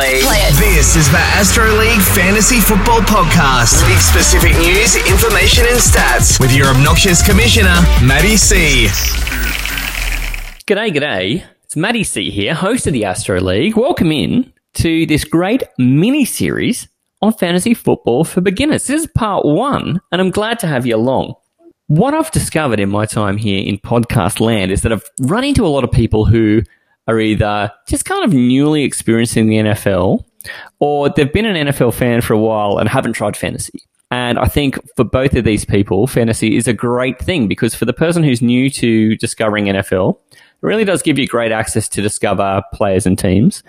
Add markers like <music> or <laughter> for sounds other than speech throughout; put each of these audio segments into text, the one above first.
League. Play it. This is the Astro League Fantasy Football Podcast. League specific news, information, and stats with your obnoxious commissioner, Matty C. G'day, g'day. It's Matty C here, host of the Astro League. Welcome in to this great mini series on fantasy football for beginners. This is part one, and I'm glad to have you along. What I've discovered in my time here in podcast land is that I've run into a lot of people who are either just kind of newly experiencing the NFL or they've been an NFL fan for a while and haven't tried fantasy. And I think for both of these people, fantasy is a great thing because for the person who's new to discovering NFL, it really does give you great access to discover players and teams.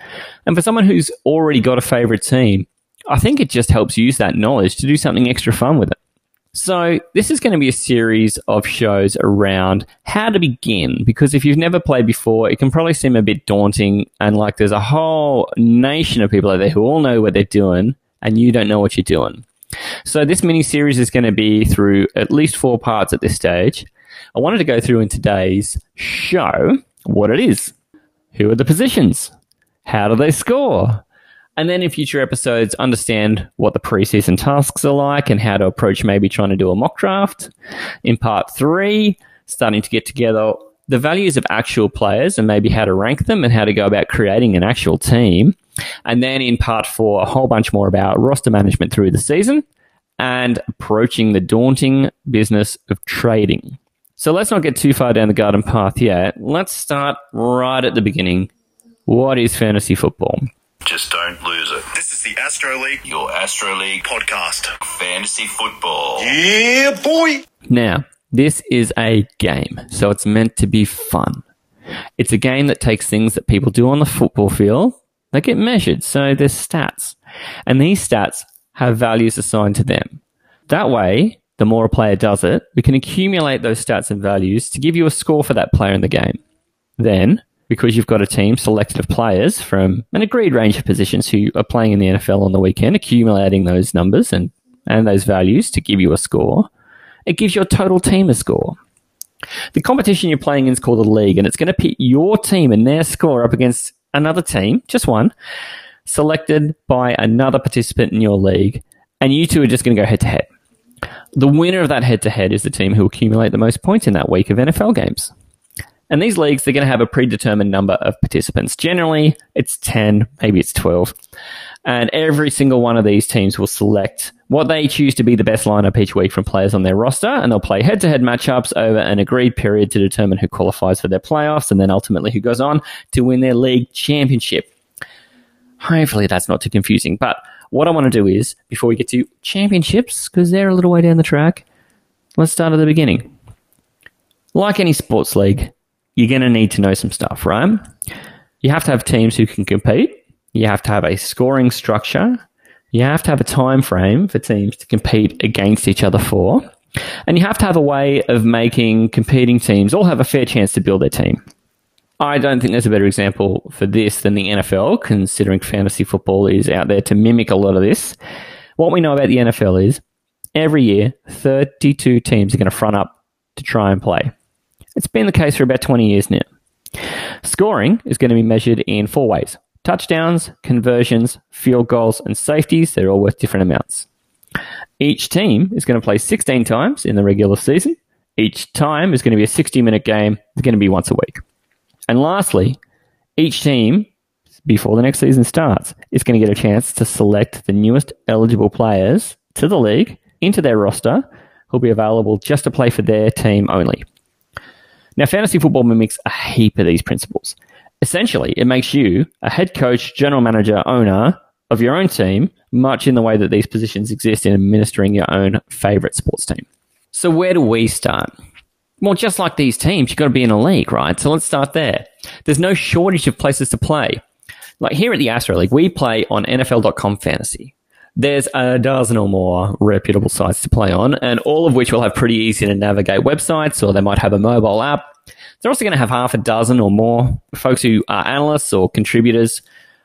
And for someone who's already got a favorite team, I think it just helps use that knowledge to do something extra fun with it. So, this is going to be a series of shows around how to begin because if you've never played before, it can probably seem a bit daunting and like there's a whole nation of people out there who all know what they're doing and you don't know what you're doing. So, this mini series is going to be through at least four parts at this stage. I wanted to go through in today's show what it is, who are the positions, how do they score, and then in future episodes, understand what the preseason tasks are like and how to approach maybe trying to do a mock draft. In part three, starting to get together the values of actual players and maybe how to rank them and how to go about creating an actual team. And then in part four, a whole bunch more about roster management through the season and approaching the daunting business of trading. So let's not get too far down the garden path yet. Let's start right at the beginning. What is fantasy football? Just don't lose it. This is the Astro League, your Astro League podcast. Fantasy football. Yeah, boy. Now, this is a game, so it's meant to be fun. It's a game that takes things that people do on the football field they get measured, so there's stats. And these stats have values assigned to them. That way, the more a player does it, we can accumulate those stats and values to give you a score for that player in the game. Then, because you've got a team selected of players from an agreed range of positions who are playing in the NFL on the weekend, accumulating those numbers and, and those values to give you a score, it gives your total team a score. The competition you're playing in is called a league, and it's going to pit your team and their score up against another team, just one, selected by another participant in your league, and you two are just going to go head to head. The winner of that head to head is the team who accumulate the most points in that week of NFL games. And these leagues, they're going to have a predetermined number of participants. Generally, it's 10, maybe it's 12. And every single one of these teams will select what they choose to be the best lineup each week from players on their roster, and they'll play head to head matchups over an agreed period to determine who qualifies for their playoffs and then ultimately who goes on to win their league championship. Hopefully, that's not too confusing. But what I want to do is, before we get to championships, because they're a little way down the track, let's start at the beginning. Like any sports league, you're going to need to know some stuff, right? You have to have teams who can compete. You have to have a scoring structure. You have to have a time frame for teams to compete against each other for. And you have to have a way of making competing teams all have a fair chance to build their team. I don't think there's a better example for this than the NFL, considering fantasy football is out there to mimic a lot of this. What we know about the NFL is every year, 32 teams are going to front up to try and play. It's been the case for about 20 years now. Scoring is going to be measured in four ways touchdowns, conversions, field goals, and safeties. They're all worth different amounts. Each team is going to play 16 times in the regular season. Each time is going to be a 60 minute game. It's going to be once a week. And lastly, each team, before the next season starts, is going to get a chance to select the newest eligible players to the league into their roster who'll be available just to play for their team only. Now, fantasy football mimics a heap of these principles. Essentially, it makes you a head coach, general manager, owner of your own team, much in the way that these positions exist in administering your own favorite sports team. So, where do we start? Well, just like these teams, you've got to be in a league, right? So let's start there. There's no shortage of places to play. Like here at the Astro League, we play on NFL.com fantasy. There's a dozen or more reputable sites to play on, and all of which will have pretty easy to navigate websites, or they might have a mobile app. They're also going to have half a dozen or more folks who are analysts or contributors,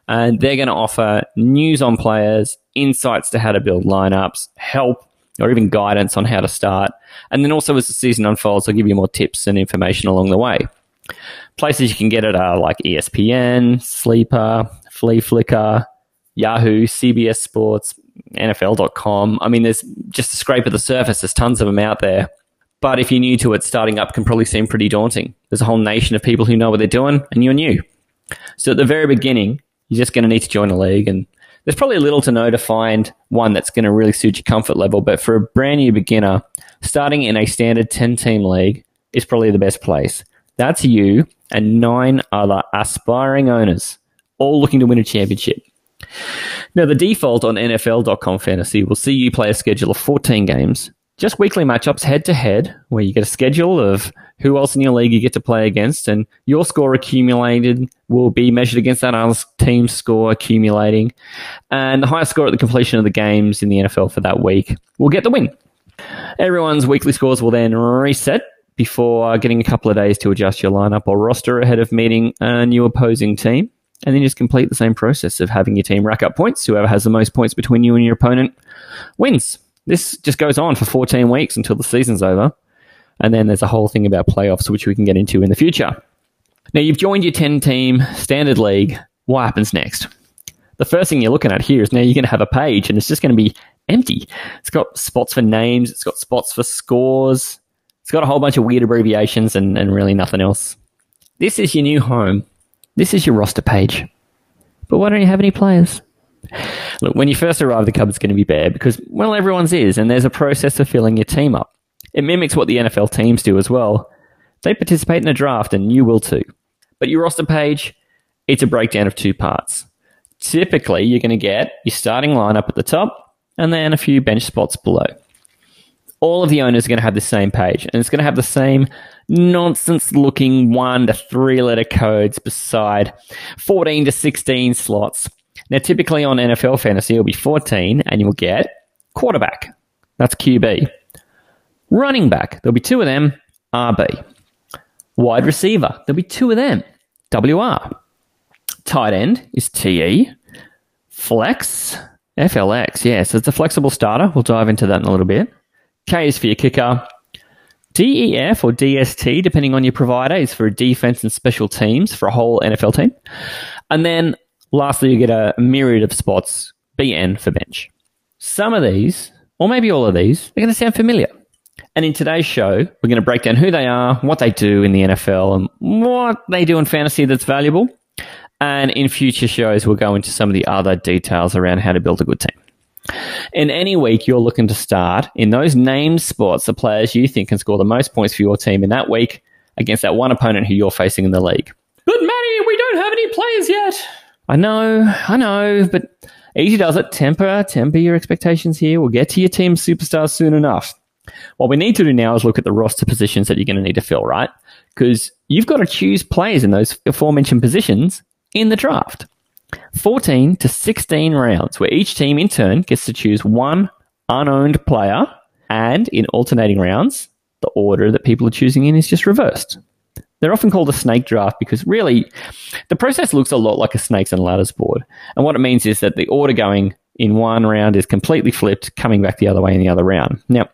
and they're going to offer news on players, insights to how to build lineups, help, or even guidance on how to start. And then also as the season unfolds, they'll give you more tips and information along the way. Places you can get it are like ESPN, Sleeper, Fleaflicker, Yahoo, CBS Sports, NFL.com. I mean, there's just a scrape of the surface. There's tons of them out there. But if you're new to it, starting up can probably seem pretty daunting. There's a whole nation of people who know what they're doing, and you're new. So at the very beginning, you're just going to need to join a league, and there's probably a little to know to find one that's going to really suit your comfort level. But for a brand new beginner, starting in a standard 10 team league is probably the best place. That's you and nine other aspiring owners, all looking to win a championship. Now, the default on NFL.com fantasy will see you play a schedule of 14 games, just weekly matchups head to head, where you get a schedule of who else in your league you get to play against, and your score accumulated will be measured against that other team's score accumulating. And the highest score at the completion of the games in the NFL for that week will get the win. Everyone's weekly scores will then reset before getting a couple of days to adjust your lineup or roster ahead of meeting a new opposing team. And then just complete the same process of having your team rack up points. Whoever has the most points between you and your opponent wins. This just goes on for 14 weeks until the season's over. And then there's a whole thing about playoffs, which we can get into in the future. Now, you've joined your 10 team standard league. What happens next? The first thing you're looking at here is now you're going to have a page and it's just going to be empty. It's got spots for names, it's got spots for scores, it's got a whole bunch of weird abbreviations and, and really nothing else. This is your new home. This is your roster page. But why don't you have any players? Look, when you first arrive, the cupboard's going to be bare because, well, everyone's is, and there's a process of filling your team up. It mimics what the NFL teams do as well. They participate in a draft, and you will too. But your roster page, it's a breakdown of two parts. Typically, you're going to get your starting lineup at the top and then a few bench spots below. All of the owners are going to have the same page, and it's going to have the same nonsense looking one to three letter codes beside 14 to 16 slots. Now, typically on NFL fantasy, it'll be 14, and you'll get quarterback. That's QB. Running back, there'll be two of them, RB. Wide receiver, there'll be two of them, WR. Tight end is TE. Flex, FLX, yeah, so it's a flexible starter. We'll dive into that in a little bit. K is for your kicker. DEF or DST, depending on your provider, is for defense and special teams for a whole NFL team. And then lastly, you get a myriad of spots, BN for bench. Some of these, or maybe all of these, are going to sound familiar. And in today's show, we're going to break down who they are, what they do in the NFL, and what they do in fantasy that's valuable. And in future shows, we'll go into some of the other details around how to build a good team. In any week, you're looking to start in those named spots the players you think can score the most points for your team in that week against that one opponent who you're facing in the league. But Matty, we don't have any players yet. I know, I know, but easy does it. Temper, temper your expectations here. We'll get to your team superstars soon enough. What we need to do now is look at the roster positions that you're going to need to fill, right? Because you've got to choose players in those aforementioned positions in the draft. 14 to 16 rounds, where each team in turn gets to choose one unowned player, and in alternating rounds, the order that people are choosing in is just reversed. They're often called a snake draft because really the process looks a lot like a snakes and ladders board. And what it means is that the order going in one round is completely flipped, coming back the other way in the other round. Now,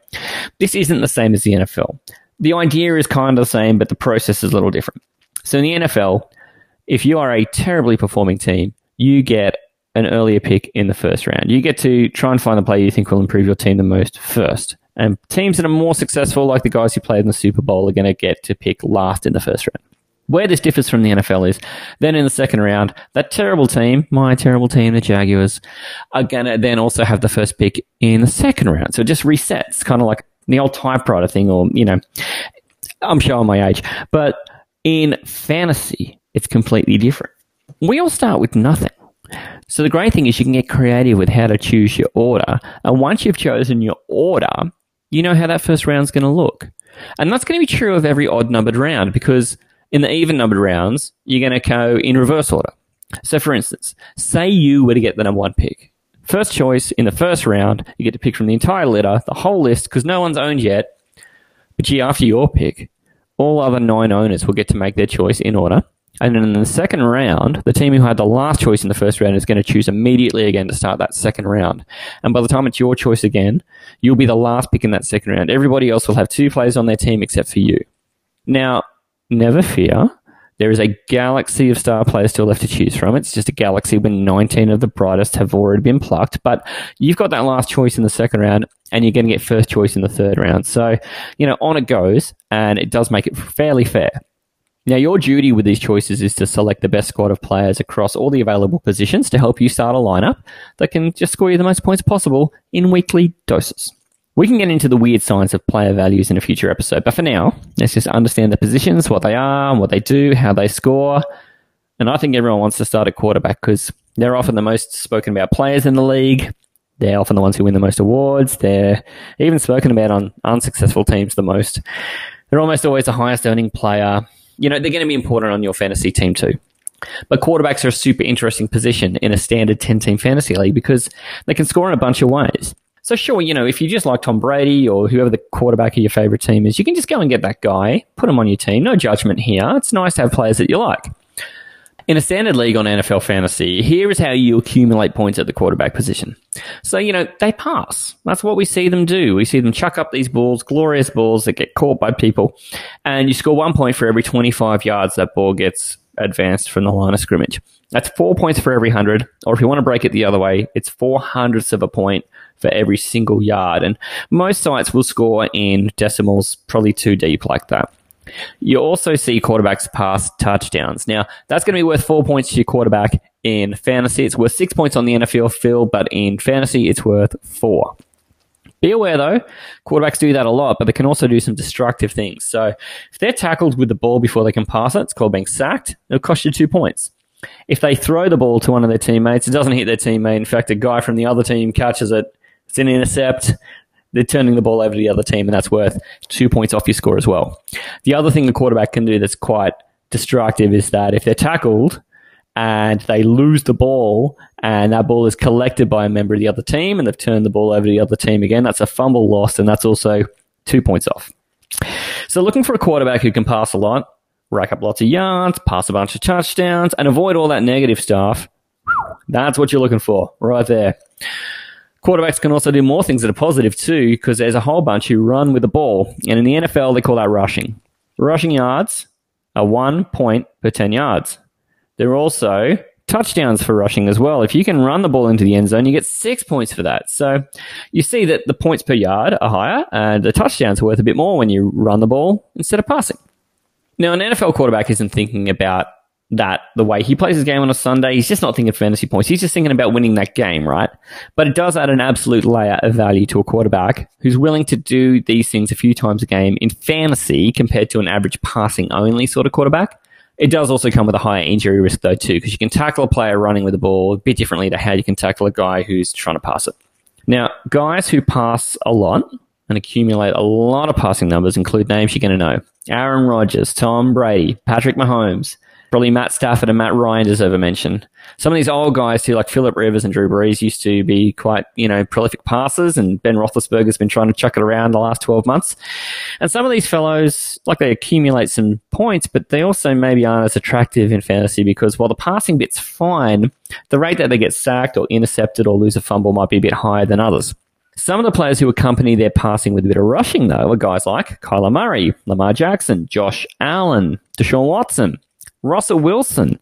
this isn't the same as the NFL. The idea is kind of the same, but the process is a little different. So in the NFL, if you are a terribly performing team, you get an earlier pick in the first round. You get to try and find the player you think will improve your team the most first. And teams that are more successful, like the guys who played in the Super Bowl, are going to get to pick last in the first round. Where this differs from the NFL is then in the second round, that terrible team, my terrible team, the Jaguars, are going to then also have the first pick in the second round. So it just resets, kind of like the old typewriter thing, or, you know, I'm showing my age. But in fantasy, it's completely different. We all start with nothing. So the great thing is you can get creative with how to choose your order. And once you've chosen your order, you know how that first round's going to look. And that's going to be true of every odd numbered round because in the even numbered rounds, you're going to go in reverse order. So for instance, say you were to get the number one pick. First choice in the first round, you get to pick from the entire litter, the whole list, because no one's owned yet. But gee, after your pick, all other nine owners will get to make their choice in order. And then in the second round, the team who had the last choice in the first round is going to choose immediately again to start that second round. And by the time it's your choice again, you'll be the last pick in that second round. Everybody else will have two players on their team except for you. Now, never fear. There is a galaxy of star players still left to choose from. It's just a galaxy when 19 of the brightest have already been plucked. But you've got that last choice in the second round, and you're going to get first choice in the third round. So, you know, on it goes, and it does make it fairly fair. Now, your duty with these choices is to select the best squad of players across all the available positions to help you start a lineup that can just score you the most points possible in weekly doses. We can get into the weird science of player values in a future episode, but for now, let's just understand the positions, what they are, what they do, how they score. And I think everyone wants to start at quarterback because they're often the most spoken about players in the league. They're often the ones who win the most awards. They're even spoken about on unsuccessful teams the most. They're almost always the highest earning player. You know, they're going to be important on your fantasy team too. But quarterbacks are a super interesting position in a standard 10 team fantasy league because they can score in a bunch of ways. So sure, you know, if you just like Tom Brady or whoever the quarterback of your favorite team is, you can just go and get that guy, put him on your team. No judgment here. It's nice to have players that you like. In a standard league on NFL fantasy, here is how you accumulate points at the quarterback position. So, you know, they pass. That's what we see them do. We see them chuck up these balls, glorious balls that get caught by people, and you score one point for every 25 yards that ball gets advanced from the line of scrimmage. That's four points for every hundred, or if you want to break it the other way, it's four hundredths of a point for every single yard. And most sites will score in decimals, probably too deep like that. You also see quarterbacks pass touchdowns. Now, that's going to be worth four points to your quarterback in fantasy. It's worth six points on the NFL field, but in fantasy, it's worth four. Be aware though, quarterbacks do that a lot, but they can also do some destructive things. So if they're tackled with the ball before they can pass it, it's called being sacked. It'll cost you two points. If they throw the ball to one of their teammates, it doesn't hit their teammate. In fact, a guy from the other team catches it. It's an intercept. They're turning the ball over to the other team, and that's worth two points off your score as well. The other thing the quarterback can do that's quite destructive is that if they're tackled and they lose the ball and that ball is collected by a member of the other team and they've turned the ball over to the other team again, that's a fumble lost and that's also two points off. So looking for a quarterback who can pass a lot, rack up lots of yards, pass a bunch of touchdowns, and avoid all that negative stuff. That's what you're looking for right there. Quarterbacks can also do more things that are positive too, because there's a whole bunch who run with the ball. And in the NFL, they call that rushing. Rushing yards are one point per 10 yards. There are also touchdowns for rushing as well. If you can run the ball into the end zone, you get six points for that. So you see that the points per yard are higher and the touchdowns are worth a bit more when you run the ball instead of passing. Now, an NFL quarterback isn't thinking about that the way he plays his game on a Sunday. He's just not thinking fantasy points. He's just thinking about winning that game, right? But it does add an absolute layer of value to a quarterback who's willing to do these things a few times a game in fantasy compared to an average passing only sort of quarterback. It does also come with a higher injury risk though too, because you can tackle a player running with the ball a bit differently to how you can tackle a guy who's trying to pass it. Now, guys who pass a lot and accumulate a lot of passing numbers include names you're going to know. Aaron Rodgers, Tom Brady, Patrick Mahomes, Probably Matt Stafford and Matt Ryan deserve a mention. Some of these old guys too, like Philip Rivers and Drew Brees, used to be quite, you know, prolific passers, and Ben Roethlisberger's been trying to chuck it around the last 12 months. And some of these fellows, like they accumulate some points, but they also maybe aren't as attractive in fantasy because while the passing bit's fine, the rate that they get sacked or intercepted or lose a fumble might be a bit higher than others. Some of the players who accompany their passing with a bit of rushing, though, are guys like Kyler Murray, Lamar Jackson, Josh Allen, Deshaun Watson, Russell Wilson.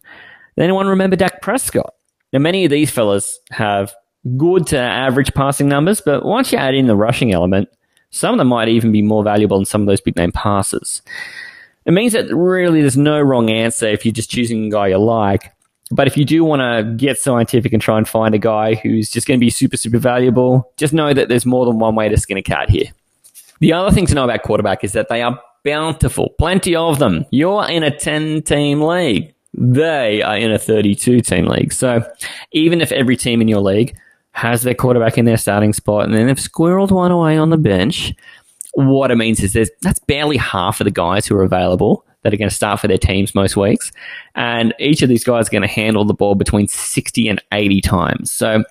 Anyone remember Dak Prescott? Now, many of these fellas have good to average passing numbers, but once you add in the rushing element, some of them might even be more valuable than some of those big name passes. It means that really there's no wrong answer if you're just choosing a guy you like. But if you do want to get scientific and try and find a guy who's just going to be super, super valuable, just know that there's more than one way to skin a cat here. The other thing to know about quarterback is that they are bountiful, plenty of them. You're in a 10 team league. They are in a 32 team league. So even if every team in your league has their quarterback in their starting spot and then they've squirreled one away on the bench, what it means is there's, that's barely half of the guys who are available that are going to start for their teams most weeks. And each of these guys are going to handle the ball between 60 and 80 times. So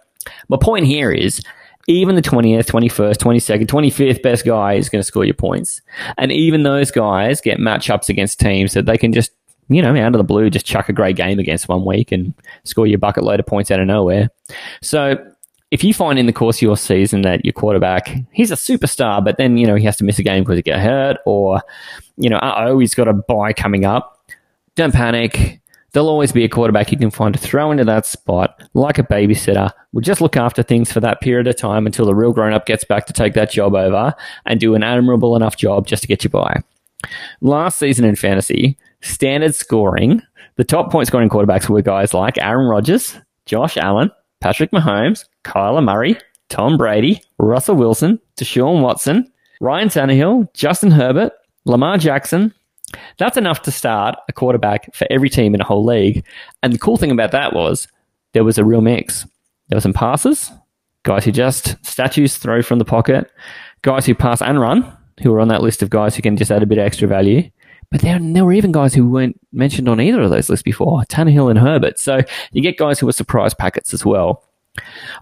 my point here is even the 20th, 21st, 22nd, 25th best guy is going to score your points. And even those guys get matchups against teams that they can just, you know, out of the blue, just chuck a great game against one week and score your bucket load of points out of nowhere. So if you find in the course of your season that your quarterback, he's a superstar, but then, you know, he has to miss a game because he get hurt or, you know, oh, he's got a bye coming up. don't panic. There'll always be a quarterback you can find to throw into that spot, like a babysitter. We'll just look after things for that period of time until the real grown up gets back to take that job over and do an admirable enough job just to get you by. Last season in fantasy, standard scoring, the top point scoring quarterbacks were guys like Aaron Rodgers, Josh Allen, Patrick Mahomes, Kyler Murray, Tom Brady, Russell Wilson, Deshaun Watson, Ryan Tannehill, Justin Herbert, Lamar Jackson, that's enough to start a quarterback for every team in a whole league. And the cool thing about that was there was a real mix. There were some passes, guys who just statues throw from the pocket, guys who pass and run, who were on that list of guys who can just add a bit of extra value. But there, there were even guys who weren't mentioned on either of those lists before, Tannehill and Herbert. So you get guys who were surprise packets as well.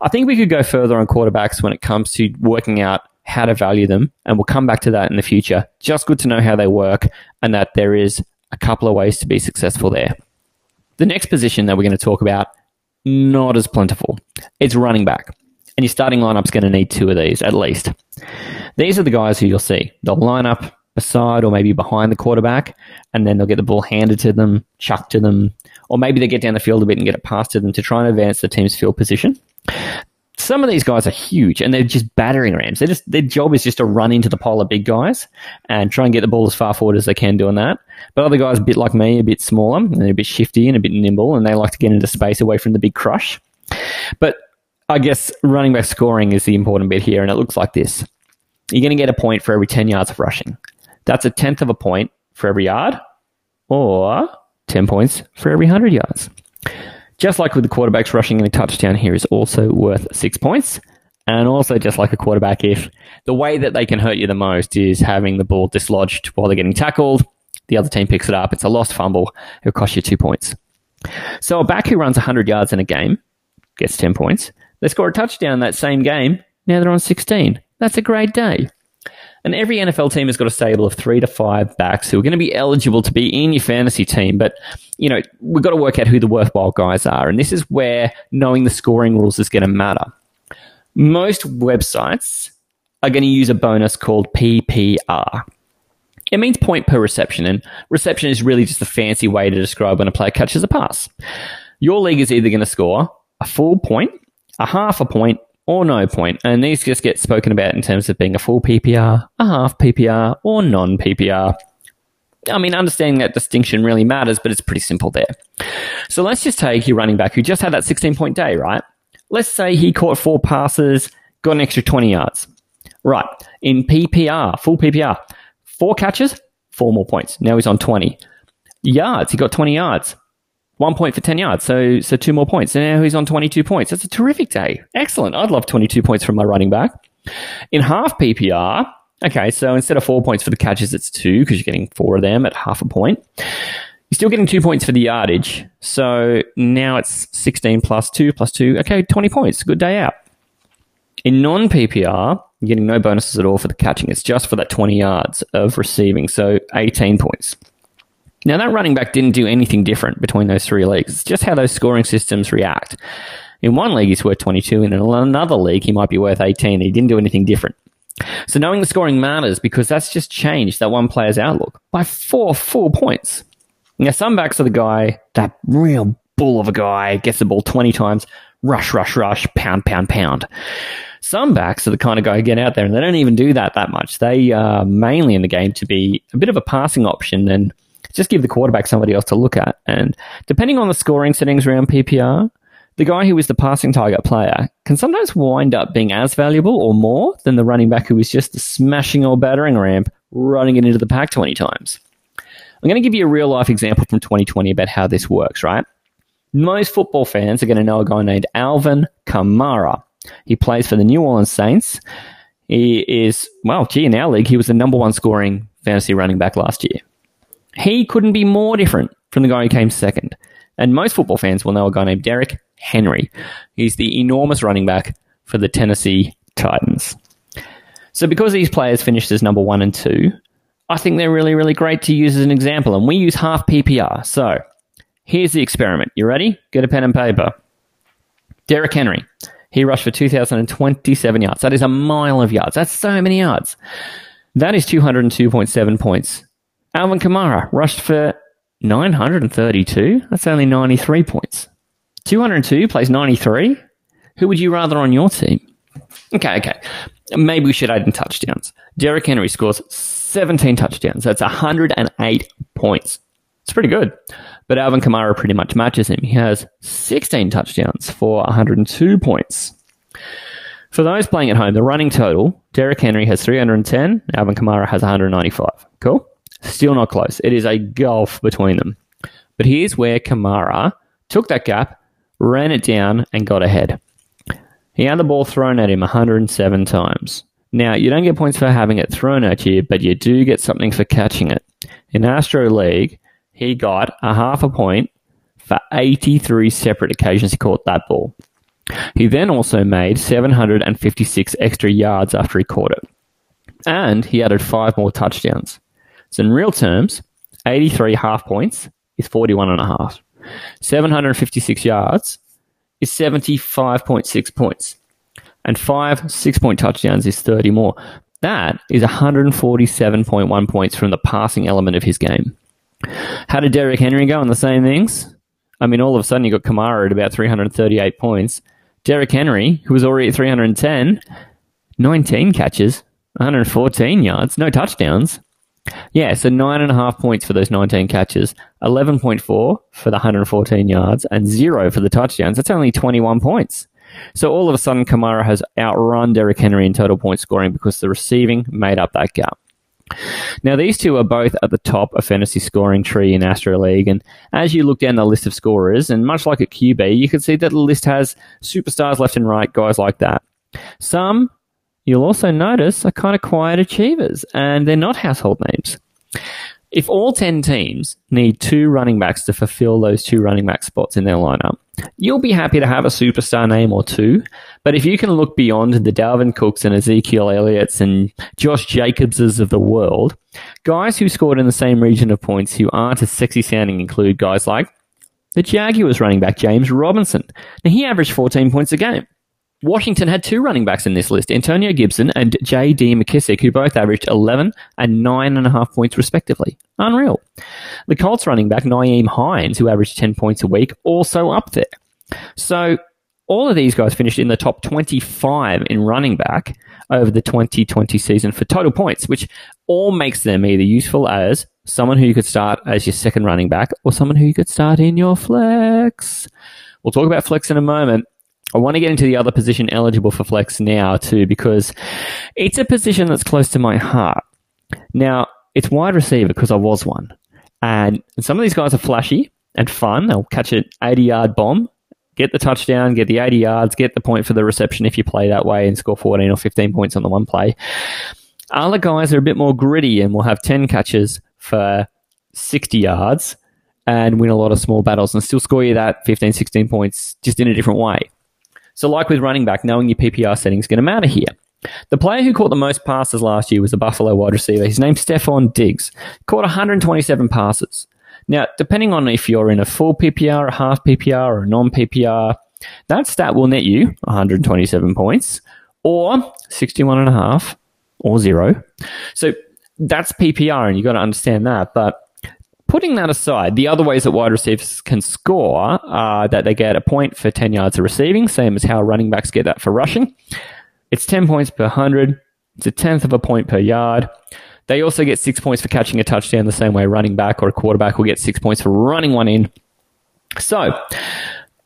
I think we could go further on quarterbacks when it comes to working out how to value them, and we'll come back to that in the future. Just good to know how they work and that there is a couple of ways to be successful there. The next position that we're going to talk about, not as plentiful. It's running back. And your starting lineup's going to need two of these at least. These are the guys who you'll see. They'll line up beside or maybe behind the quarterback, and then they'll get the ball handed to them, chucked to them, or maybe they get down the field a bit and get it passed to them to try and advance the team's field position some of these guys are huge and they're just battering rams. They just their job is just to run into the pile of big guys and try and get the ball as far forward as they can doing that. But other guys, a bit like me, a bit smaller and a bit shifty and a bit nimble, and they like to get into space away from the big crush. But I guess running back scoring is the important bit here, and it looks like this: you're going to get a point for every ten yards of rushing. That's a tenth of a point for every yard, or ten points for every hundred yards. Just like with the quarterbacks, rushing in a touchdown here is also worth six points. And also, just like a quarterback, if the way that they can hurt you the most is having the ball dislodged while they're getting tackled, the other team picks it up, it's a lost fumble, it'll cost you two points. So a back who runs 100 yards in a game gets 10 points. They score a touchdown that same game, now they're on 16. That's a great day. And every NFL team has got a stable of three to five backs who are going to be eligible to be in your fantasy team. But, you know, we've got to work out who the worthwhile guys are. And this is where knowing the scoring rules is going to matter. Most websites are going to use a bonus called PPR. It means point per reception, and reception is really just a fancy way to describe when a player catches a pass. Your league is either going to score a full point, a half a point, or no point, and these just get spoken about in terms of being a full PPR, a half PPR, or non PPR. I mean, understanding that distinction really matters, but it's pretty simple there. So let's just take your running back who just had that 16 point day, right? Let's say he caught four passes, got an extra 20 yards. Right. In PPR, full PPR, four catches, four more points. Now he's on 20. Yards, he got 20 yards one point for 10 yards. So, so two more points. And now he's on 22 points. That's a terrific day. Excellent. I'd love 22 points from my running back. In half PPR, okay, so instead of four points for the catches, it's two because you're getting four of them at half a point. You're still getting two points for the yardage. So now it's 16 plus two plus two. Okay, 20 points. Good day out. In non PPR, you're getting no bonuses at all for the catching. It's just for that 20 yards of receiving. So 18 points. Now, that running back didn't do anything different between those three leagues. It's just how those scoring systems react. In one league, he's worth 22, and in another league, he might be worth 18. He didn't do anything different. So knowing the scoring matters because that's just changed that one player's outlook by four full points. Now, some backs are the guy, that real bull of a guy, gets the ball 20 times, rush, rush, rush, pound, pound, pound. Some backs are the kind of guy who get out there and they don't even do that that much. They are mainly in the game to be a bit of a passing option and just give the quarterback somebody else to look at. And depending on the scoring settings around PPR, the guy who is the passing target player can sometimes wind up being as valuable or more than the running back who is just smashing or battering ramp running it into the pack 20 times. I'm going to give you a real life example from 2020 about how this works, right? Most football fans are going to know a guy named Alvin Kamara. He plays for the New Orleans Saints. He is, well, gee, in our league, he was the number one scoring fantasy running back last year. He couldn't be more different from the guy who came second. And most football fans will know a guy named Derrick Henry. He's the enormous running back for the Tennessee Titans. So, because these players finished as number one and two, I think they're really, really great to use as an example. And we use half PPR. So, here's the experiment. You ready? Get a pen and paper. Derrick Henry. He rushed for 2,027 yards. That is a mile of yards. That's so many yards. That is 202.7 points Alvin Kamara rushed for 932? That's only 93 points. 202 plays 93? Who would you rather on your team? Okay, okay. Maybe we should add in touchdowns. Derrick Henry scores 17 touchdowns. That's 108 points. It's pretty good. But Alvin Kamara pretty much matches him. He has 16 touchdowns for 102 points. For those playing at home, the running total, Derrick Henry has 310, Alvin Kamara has 195. Cool? Still not close. It is a gulf between them. But here's where Kamara took that gap, ran it down, and got ahead. He had the ball thrown at him 107 times. Now, you don't get points for having it thrown at you, but you do get something for catching it. In Astro League, he got a half a point for 83 separate occasions he caught that ball. He then also made 756 extra yards after he caught it. And he added five more touchdowns. So in real terms, 83 half points is 41 and a half. 756 yards is 75.6 points. And five six point touchdowns is 30 more. That is 147.1 points from the passing element of his game. How did Derrick Henry go on the same things? I mean, all of a sudden you got Kamara at about 338 points. Derrick Henry, who was already at 310, 19 catches, 114 yards, no touchdowns. Yeah, so nine and a half points for those 19 catches, 11.4 for the 114 yards, and zero for the touchdowns. That's only 21 points. So all of a sudden, Kamara has outrun Derrick Henry in total point scoring because the receiving made up that gap. Now, these two are both at the top of fantasy scoring tree in Astro League, and as you look down the list of scorers, and much like at QB, you can see that the list has superstars left and right, guys like that. Some you'll also notice are kind of quiet achievers, and they're not household names. If all 10 teams need two running backs to fulfill those two running back spots in their lineup, you'll be happy to have a superstar name or two. But if you can look beyond the Dalvin Cooks and Ezekiel Elliott's and Josh Jacobses of the world, guys who scored in the same region of points who aren't as sexy sounding include guys like the Jaguars running back James Robinson. Now, he averaged 14 points a game. Washington had two running backs in this list, Antonio Gibson and J.D. McKissic, who both averaged 11 and 9.5 points respectively. Unreal. The Colts running back, Nyheim Hines, who averaged 10 points a week, also up there. So all of these guys finished in the top 25 in running back over the 2020 season for total points, which all makes them either useful as someone who you could start as your second running back or someone who you could start in your flex. We'll talk about flex in a moment. I want to get into the other position eligible for flex now too, because it's a position that's close to my heart. Now, it's wide receiver because I was one. And some of these guys are flashy and fun. They'll catch an 80 yard bomb, get the touchdown, get the 80 yards, get the point for the reception if you play that way and score 14 or 15 points on the one play. Other guys are a bit more gritty and will have 10 catches for 60 yards and win a lot of small battles and still score you that 15, 16 points just in a different way. So, like with running back, knowing your PPR setting is going to matter here. The player who caught the most passes last year was a Buffalo wide receiver. His name's Stefon Diggs. Caught 127 passes. Now, depending on if you're in a full PPR, a half PPR, or a non PPR, that stat will net you 127 points or 61 and a half or zero. So that's PPR, and you've got to understand that. But Putting that aside, the other ways that wide receivers can score are that they get a point for 10 yards of receiving, same as how running backs get that for rushing. It's 10 points per 100. It's a tenth of a point per yard. They also get six points for catching a touchdown the same way running back or a quarterback will get six points for running one in. So,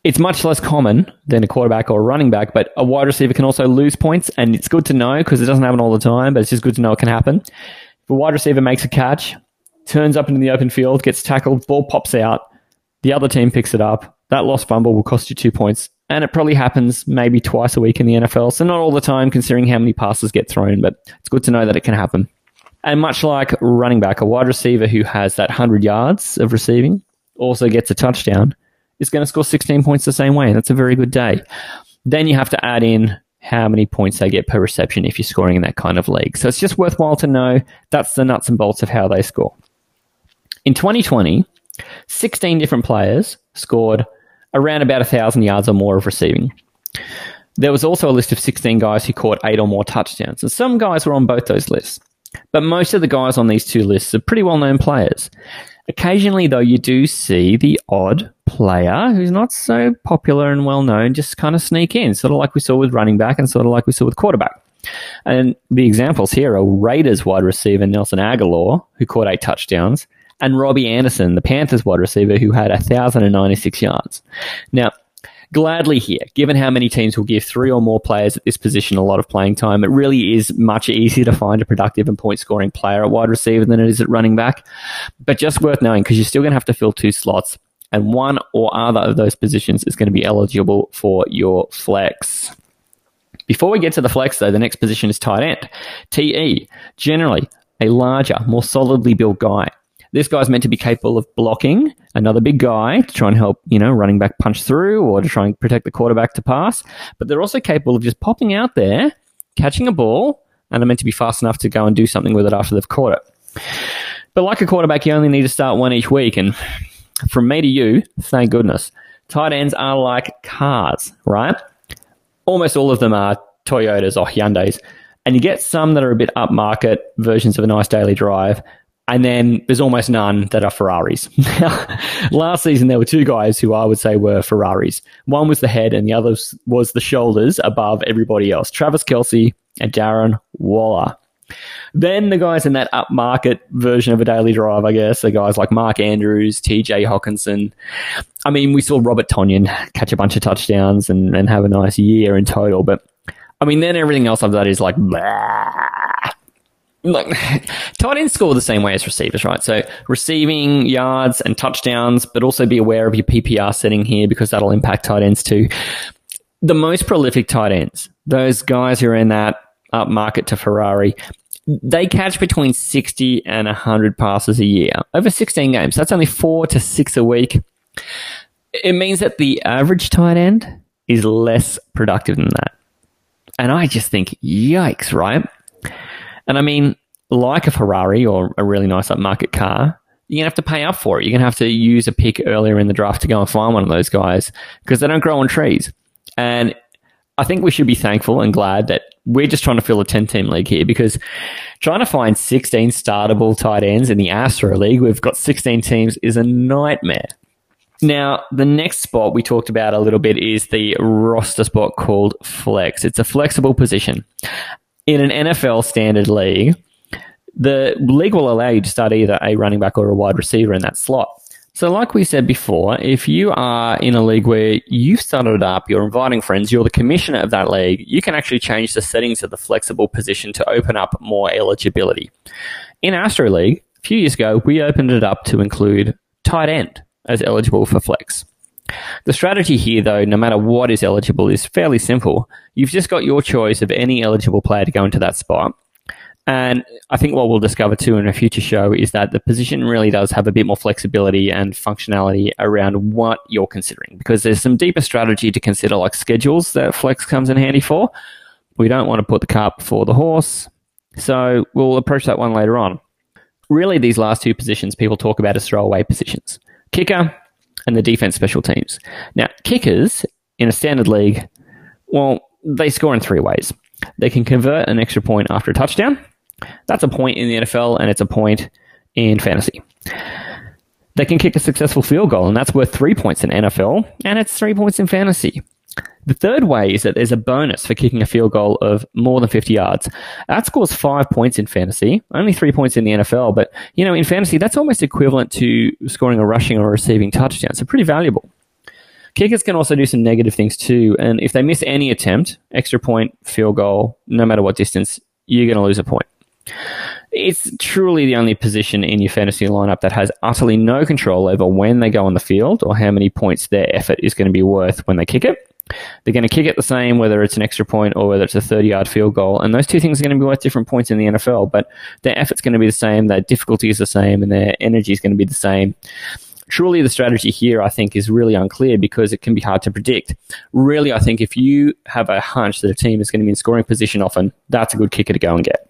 it's much less common than a quarterback or a running back, but a wide receiver can also lose points, and it's good to know because it doesn't happen all the time, but it's just good to know it can happen. If a wide receiver makes a catch, turns up into the open field, gets tackled, ball pops out, the other team picks it up. That lost fumble will cost you two points. And it probably happens maybe twice a week in the NFL. So not all the time considering how many passes get thrown, but it's good to know that it can happen. And much like running back, a wide receiver who has that 100 yards of receiving also gets a touchdown is going to score 16 points the same way. And that's a very good day. Then you have to add in how many points they get per reception if you're scoring in that kind of league. So it's just worthwhile to know that's the nuts and bolts of how they score. In 2020, 16 different players scored around about 1,000 yards or more of receiving. There was also a list of 16 guys who caught eight or more touchdowns, and some guys were on both those lists. But most of the guys on these two lists are pretty well known players. Occasionally, though, you do see the odd player who's not so popular and well known just kind of sneak in, sort of like we saw with running back and sort of like we saw with quarterback. And the examples here are Raiders wide receiver Nelson Agholor, who caught eight touchdowns, and Robbie Anderson, the Panthers wide receiver, who had 1,096 yards. Now, gladly here, given how many teams will give three or more players at this position a lot of playing time, it really is much easier to find a productive and point scoring player at wide receiver than it is at running back. But just worth knowing because you're still going to have to fill two slots, and one or other of those positions is going to be eligible for your flex. Before we get to the flex, though, the next position is tight end. TE, generally a larger, more solidly built guy. This guy's meant to be capable of blocking another big guy to try and help, you know, running back punch through or to try and protect the quarterback to pass. But they're also capable of just popping out there, catching a ball, and are meant to be fast enough to go and do something with it after they've caught it. But like a quarterback, you only need to start one each week. And from me to you, thank goodness, tight ends are like cars, right? Almost all of them are Toyotas or Hyundais. And you get some that are a bit upmarket versions of a nice daily drive, and then there's almost none that are Ferraris. <laughs> Last season, there were two guys who I would say were Ferraris. One was the head, and the other was the shoulders above everybody else Travis Kelce and Darren Waller. Then the guys in that upmarket version of a daily drive, I guess, are guys like Mark Andrews, TJ Hockenson. I mean, we saw Robert Tonyan catch a bunch of touchdowns and, and have a nice year in total, but I mean, then everything else of that is like, blah look, <laughs> tight ends score the same way as receivers, right? So receiving yards and touchdowns, but also be aware of your PPR setting here because that'll impact tight ends too. The most prolific tight ends, those guys who are in that up market to Ferrari, they catch between 60 and 100 passes a year over 16 games. That's only four to six a week. It means that the average tight end is less productive than that. And I just think, yikes, right? And I mean, like a Ferrari or a really nice upmarket car, you're going to have to pay up for it. You're going to have to use a pick earlier in the draft to go and find one of those guys because they don't grow on trees. And I think we should be thankful and glad that we're just trying to fill a 10 team league here because trying to find 16 startable tight ends in the Astro League, we've got 16 teams, is a nightmare. Now, the next spot we talked about a little bit is the roster spot called flex. It's a flexible position in an NFL standard league, the league will allow you to start either a running back or a wide receiver in that slot. So, like we said before, if you are in a league where you've started it up, you're inviting friends, you're the commissioner of that league, you can actually change the settings of the flexible position to open up more eligibility. In Astro League, a few years ago, we opened it up to include tight end as eligible for flex. The strategy here, though, no matter what is eligible, is fairly simple. You've just got your choice of any eligible player to go into that spot. And I think what we'll discover too in a future show is that the position really does have a bit more flexibility and functionality around what you're considering because there's some deeper strategy to consider, like schedules that Flex comes in handy for. We don't want to put the cart before the horse. So we'll approach that one later on. Really, these last two positions people talk about as throwaway positions. Kicker, and the defense special teams. Now, kickers in a standard league, well, they score in three ways. They can convert an extra point after a touchdown. That's a point in the NFL and it's a point in fantasy. They can kick a successful field goal, and that's worth three points in NFL, and it's three points in fantasy. The third way is that there's a bonus for kicking a field goal of more than 50 yards. That scores five points in fantasy, only three points in the NFL. But, you know, in fantasy, that's almost equivalent to scoring a rushing or receiving touchdown. So pretty valuable. Kickers can also do some negative things too. And if they miss any attempt, extra point, field goal, no matter what distance, you're going to lose a point. It's truly the only position in your fantasy lineup that has utterly no control over when they go on the field or how many points their effort is going to be worth when they kick it. They're going to kick it the same, whether it's an extra point or whether it's a 30 yard field goal. And those two things are going to be worth different points in the NFL, but their effort's going to be the same, their difficulty is the same, and their energy is going to be the same. Truly, the strategy here, I think, is really unclear because it can be hard to predict. Really, I think if you have a hunch that a team is going to be in scoring position often, that's a good kicker to go and get.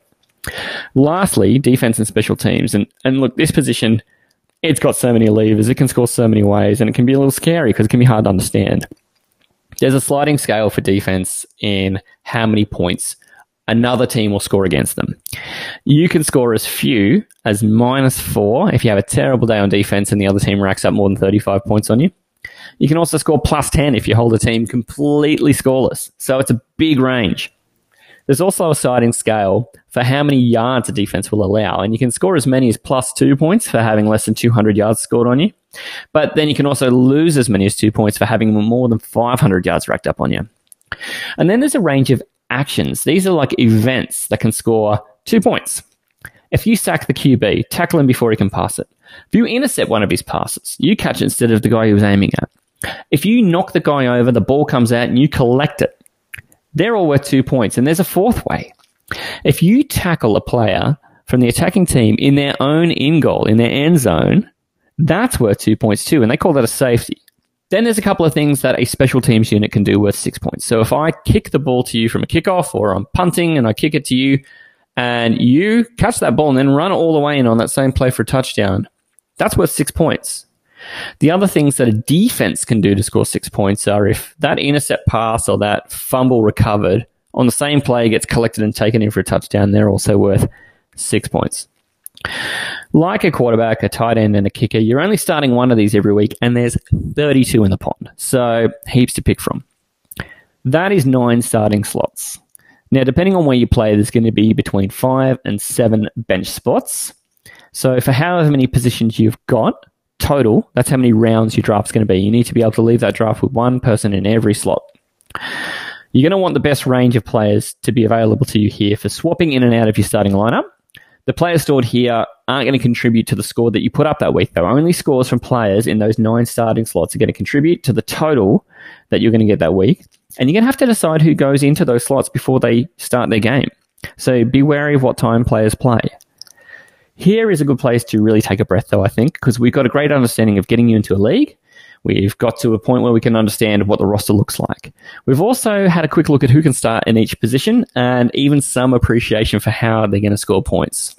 Lastly, defense and special teams. And, and look, this position, it's got so many levers, it can score so many ways, and it can be a little scary because it can be hard to understand there's a sliding scale for defense in how many points another team will score against them. You can score as few as minus four if you have a terrible day on defense and the other team racks up more than 35 points on you. You can also score plus 10 if you hold a team completely scoreless. So it's a big range. There's also a sliding scale for how many yards a defense will allow, and you can score as many as plus two points for having less than 200 yards scored on you. But then you can also lose as many as two points for having more than 500 yards racked up on you. And then there's a range of actions. These are like events that can score two points. If you sack the QB, tackle him before he can pass it. If you intercept one of his passes, you catch it instead of the guy he was aiming at. If you knock the guy over, the ball comes out and you collect it. They're all worth two points. And there's a fourth way. If you tackle a player from the attacking team in their own in goal, in their end zone, that's worth two points too. And they call that a safety. Then there's a couple of things that a special teams unit can do worth six points. So if I kick the ball to you from a kickoff or I'm punting and I kick it to you and you catch that ball and then run all the way in on that same play for a touchdown, that's worth six points. The other things that a defense can do to score six points are if that intercept pass or that fumble recovered on the same play gets collected and taken in for a touchdown, they're also worth six points. Like a quarterback, a tight end, and a kicker, you're only starting one of these every week, and there's 32 in the pond. So heaps to pick from. That is nine starting slots. Now, depending on where you play, there's going to be between five and seven bench spots. So for however many positions you've got, total, that's how many rounds your draft's going to be. You need to be able to leave that draft with one person in every slot. You're going to want the best range of players to be available to you here for swapping in and out of your starting lineup. The players stored here aren't going to contribute to the score that you put up that week, though. Only scores from players in those nine starting slots are going to contribute to the total that you're going to get that week. And you're going to have to decide who goes into those slots before they start their game. So be wary of what time players play. Here is a good place to really take a breath, though, I think, because we've got a great understanding of getting you into a league. We've got to a point where we can understand what the roster looks like. We've also had a quick look at who can start in each position and even some appreciation for how they're going to score points.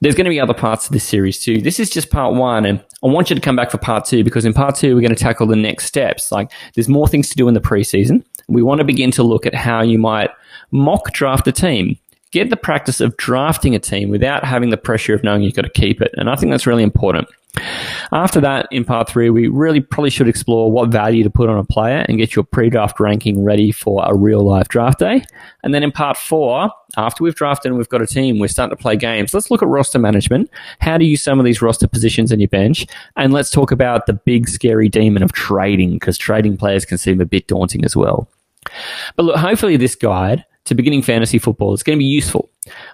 There's going to be other parts of this series too. This is just part one, and I want you to come back for part two because in part two, we're going to tackle the next steps. Like, there's more things to do in the preseason. We want to begin to look at how you might mock draft a team get the practice of drafting a team without having the pressure of knowing you've got to keep it. And I think that's really important. After that, in part three, we really probably should explore what value to put on a player and get your pre draft ranking ready for a real life draft day. And then in part four, after we've drafted and we've got a team, we're starting to play games. Let's look at roster management. How do you use some of these roster positions in your bench? And let's talk about the big scary demon of trading because trading players can seem a bit daunting as well. But look, hopefully this guide to beginning fantasy football It's going to be useful.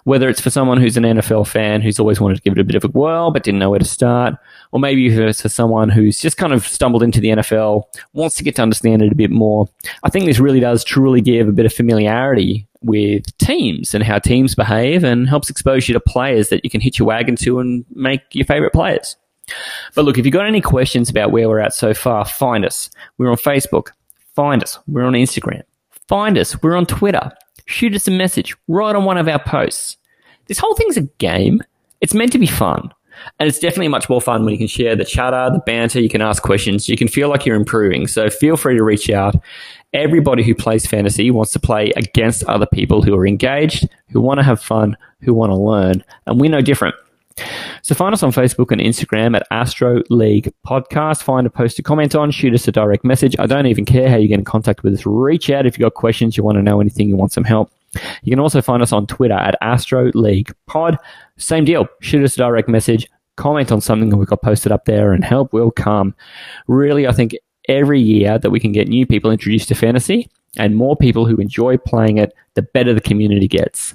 Whether it's for someone who's an NFL fan who's always wanted to give it a bit of a whirl but didn't know where to start, or maybe it's for someone who's just kind of stumbled into the NFL, wants to get to understand it a bit more. I think this really does truly give a bit of familiarity with teams and how teams behave and helps expose you to players that you can hitch your wagon to and make your favorite players. But look, if you've got any questions about where we're at so far, find us. We're on Facebook. Find us. We're on Instagram. Find us. We're on Twitter shoot us a message right on one of our posts. This whole thing's a game. It's meant to be fun. And it's definitely much more fun when you can share the chatter, the banter, you can ask questions, you can feel like you're improving. So feel free to reach out. Everybody who plays fantasy wants to play against other people who are engaged, who want to have fun, who want to learn. And we're no different. So find us on Facebook and Instagram at Astro League Podcast. Find a post to comment on, shoot us a direct message. I don't even care how you get in contact with us. Reach out if you've got questions, you want to know anything, you want some help. You can also find us on Twitter at Astro League Pod. Same deal. Shoot us a direct message, comment on something that we've got posted up there, and help will come. Really, I think every year that we can get new people introduced to fantasy and more people who enjoy playing it, the better the community gets.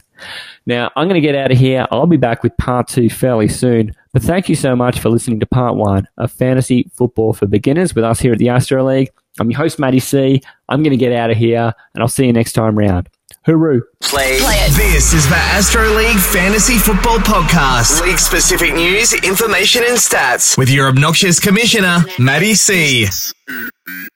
Now, I'm going to get out of here. I'll be back with part two fairly soon. But thank you so much for listening to part one of Fantasy Football for Beginners with us here at the Astro League. I'm your host, Matty C. I'm going to get out of here, and I'll see you next time round. Hooroo. Play. Play it. This is the Astro League Fantasy Football Podcast. League specific news, information, and stats with your obnoxious commissioner, Matty C. <laughs>